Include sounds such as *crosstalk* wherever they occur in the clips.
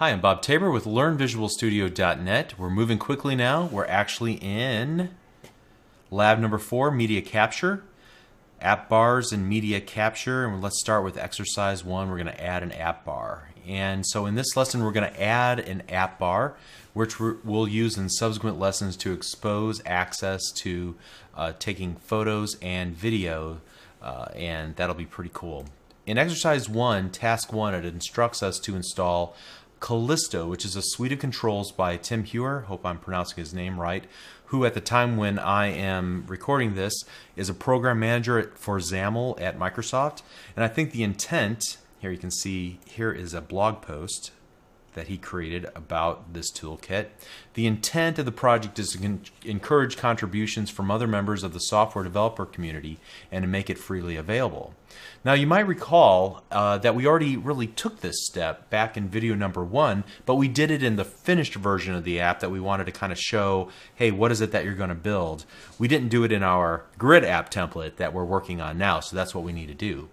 Hi, I'm Bob Tabor with LearnVisualStudio.net. We're moving quickly now. We're actually in lab number four, media capture, app bars and media capture. And let's start with exercise one. We're going to add an app bar. And so in this lesson, we're going to add an app bar, which we'll use in subsequent lessons to expose access to uh, taking photos and video. Uh, and that'll be pretty cool. In exercise one, task one, it instructs us to install Callisto, which is a suite of controls by Tim Heuer, hope I'm pronouncing his name right, who at the time when I am recording this is a program manager for XAML at Microsoft. And I think the intent, here you can see, here is a blog post that he created about this toolkit. The intent of the project is to encourage contributions from other members of the software developer community and to make it freely available. Now you might recall uh, that we already really took this step back in video number one, but we did it in the finished version of the app that we wanted to kind of show, hey, what is it that you're going to build? We didn't do it in our grid app template that we're working on now, so that's what we need to do.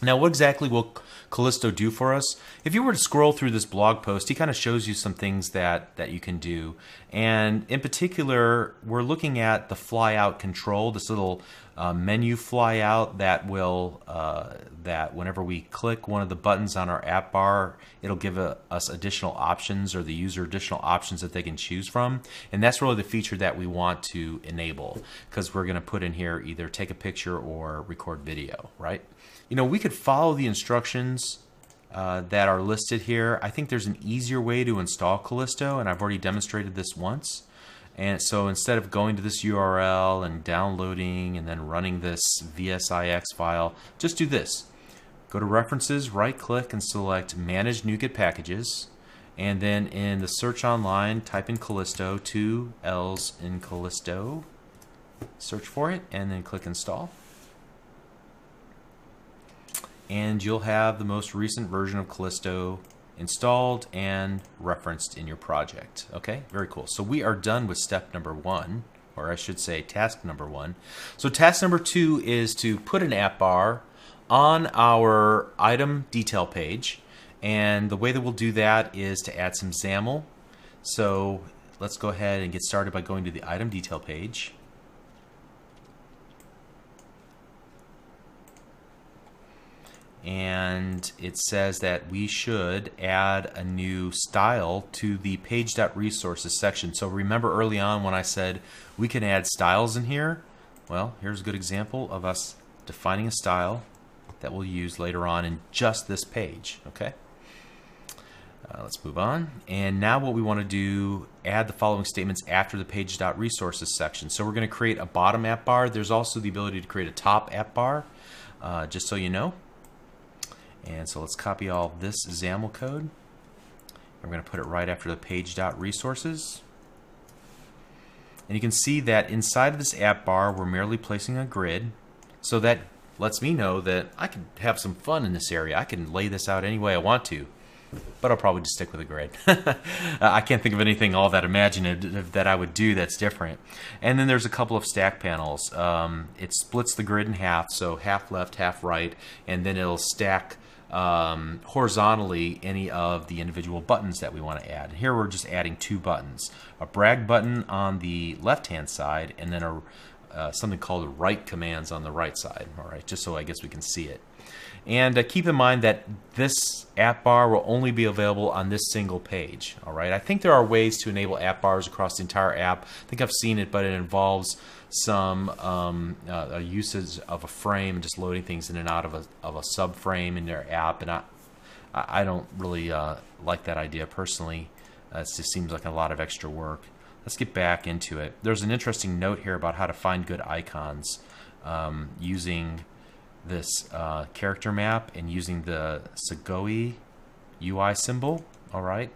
Now, what exactly will Callisto do for us? If you were to scroll through this blog post, he kind of shows you some things that, that you can do. And in particular, we're looking at the fly out control, this little uh, menu fly out that will, uh, that whenever we click one of the buttons on our app bar, it'll give a, us additional options or the user additional options that they can choose from. And that's really the feature that we want to enable because we're going to put in here either take a picture or record video, right? you know, we could follow the instructions uh, that are listed here. I think there's an easier way to install Callisto, and I've already demonstrated this once. And so instead of going to this URL and downloading and then running this VSIX file, just do this. Go to References, right click, and select Manage NuGet Packages. And then in the search online, type in Callisto, two L's in Callisto. Search for it, and then click Install and you'll have the most recent version of Callisto installed and referenced in your project. Okay, very cool. So we are done with step number one, or I should say task number one. So task number two is to put an app bar on our item detail page. And the way that we'll do that is to add some XAML. So let's go ahead and get started by going to the item detail page. And it says that we should add a new style to the page.resources section. So remember early on when I said we can add styles in here? Well, here's a good example of us defining a style that we'll use later on in just this page, okay? Uh, let's move on. And now what we want to do, add the following statements after the page.resources section. So we're going to create a bottom app bar. There's also the ability to create a top app bar, uh, just so you know. And so let's copy all this XAML code. I'm going to put it right after the page.resources. And you can see that inside of this app bar, we're merely placing a grid. So that lets me know that I can have some fun in this area. I can lay this out any way I want to. But I'll probably just stick with a grid. *laughs* I can't think of anything all that imaginative that I would do that's different. And then there's a couple of stack panels. Um, it splits the grid in half, so half left, half right, and then it'll stack um, horizontally any of the individual buttons that we want to add. Here we're just adding two buttons, a brag button on the left hand side and then a uh, something called write commands on the right side, all right, just so I guess we can see it. And uh, keep in mind that this app bar will only be available on this single page. All right. I think there are ways to enable app bars across the entire app. I think I've seen it, but it involves some um, uh, usage of a frame, and just loading things in and out of a of a subframe in their app, and I I don't really uh, like that idea personally. Uh, it just seems like a lot of extra work. Let's get back into it. There's an interesting note here about how to find good icons um, using this uh, character map and using the Segoe UI symbol. All right,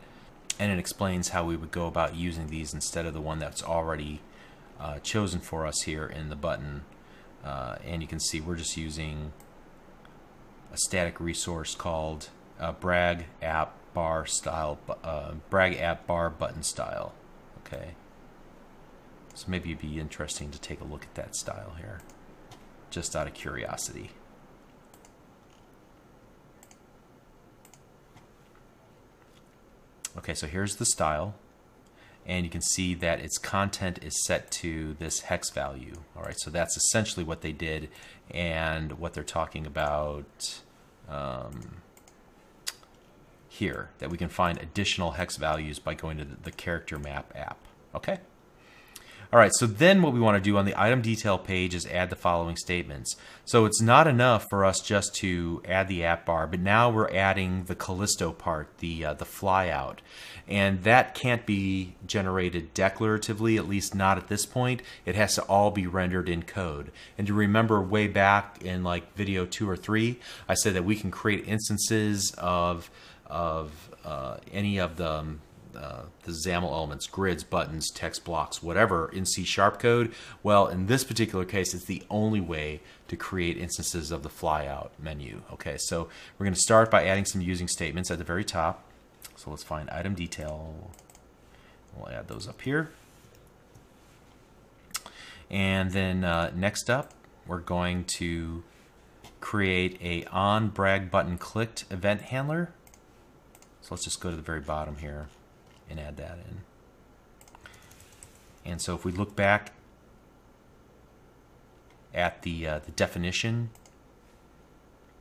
and it explains how we would go about using these instead of the one that's already uh, chosen for us here in the button. Uh, and you can see we're just using a static resource called uh, brag app bar style uh, brag app bar button style okay so maybe it'd be interesting to take a look at that style here just out of curiosity Okay, so here's the style. And you can see that its content is set to this hex value. All right, so that's essentially what they did and what they're talking about um, here, that we can find additional hex values by going to the, the character map app. Okay? All right, so then what we want to do on the item detail page is add the following statements. So it's not enough for us just to add the app bar, but now we're adding the Callisto part, the uh, the flyout, and that can't be generated declaratively, at least not at this point. It has to all be rendered in code. And to remember way back in like video two or three, I said that we can create instances of of uh, any of the um, uh, the XAML elements, grids, buttons, text blocks, whatever in C sharp code. Well, in this particular case, it's the only way to create instances of the flyout menu. Okay, so we're going to start by adding some using statements at the very top. So let's find item detail. We'll add those up here. And then uh, next up, we're going to create a on brag button clicked event handler. So let's just go to the very bottom here and add that in. And so if we look back at the, uh, the definition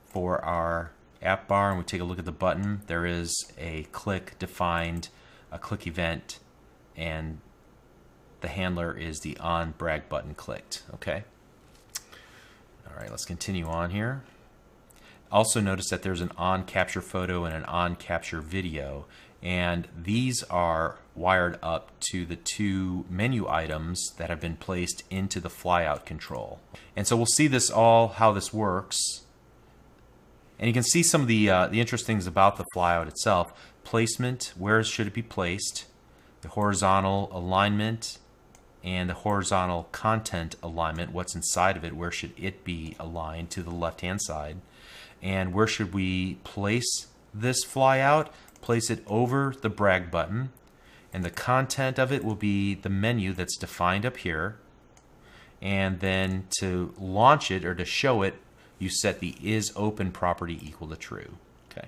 for our app bar and we take a look at the button, there is a click defined, a click event, and the handler is the on brag button clicked. Okay. All right, let's continue on here. Also notice that there's an on capture photo and an on capture video and these are wired up to the two menu items that have been placed into the flyout control. And so we'll see this all, how this works. And you can see some of the, uh, the interesting things about the flyout itself. Placement, where should it be placed? The horizontal alignment and the horizontal content alignment, what's inside of it, where should it be aligned to the left-hand side? And where should we place this flyout? Place it over the brag button, and the content of it will be the menu that's defined up here. And then to launch it or to show it, you set the is open property equal to true. Okay.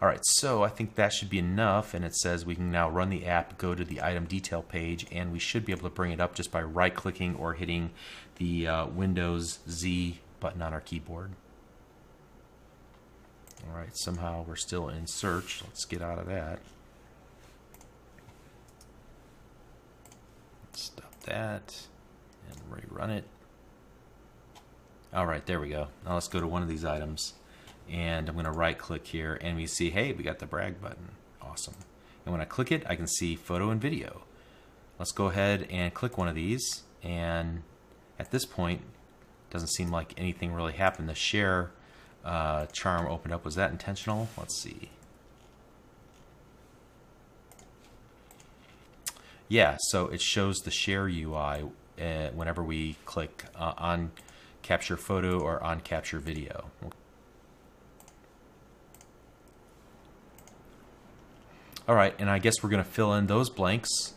All right, so I think that should be enough. And it says we can now run the app, go to the item detail page, and we should be able to bring it up just by right clicking or hitting the uh, Windows Z button on our keyboard. All right, somehow we're still in search. Let's get out of that. Stop that and rerun it. All right, there we go. Now let's go to one of these items and I'm going to right click here and we see, hey, we got the brag button. Awesome. And when I click it, I can see photo and video. Let's go ahead and click one of these and at this point, doesn't seem like anything really happened. The share uh, charm opened up. Was that intentional? Let's see. Yeah, so it shows the share UI uh, whenever we click uh, on capture photo or on capture video. All right, and I guess we're going to fill in those blanks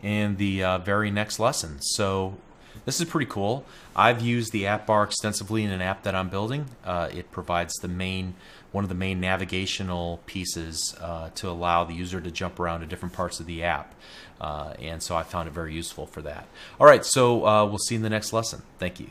in the uh, very next lesson. So this is pretty cool. I've used the app bar extensively in an app that I'm building. Uh, it provides the main one of the main navigational pieces uh, to allow the user to jump around to different parts of the app. Uh, and so I found it very useful for that. All right, so uh, we'll see you in the next lesson. Thank you.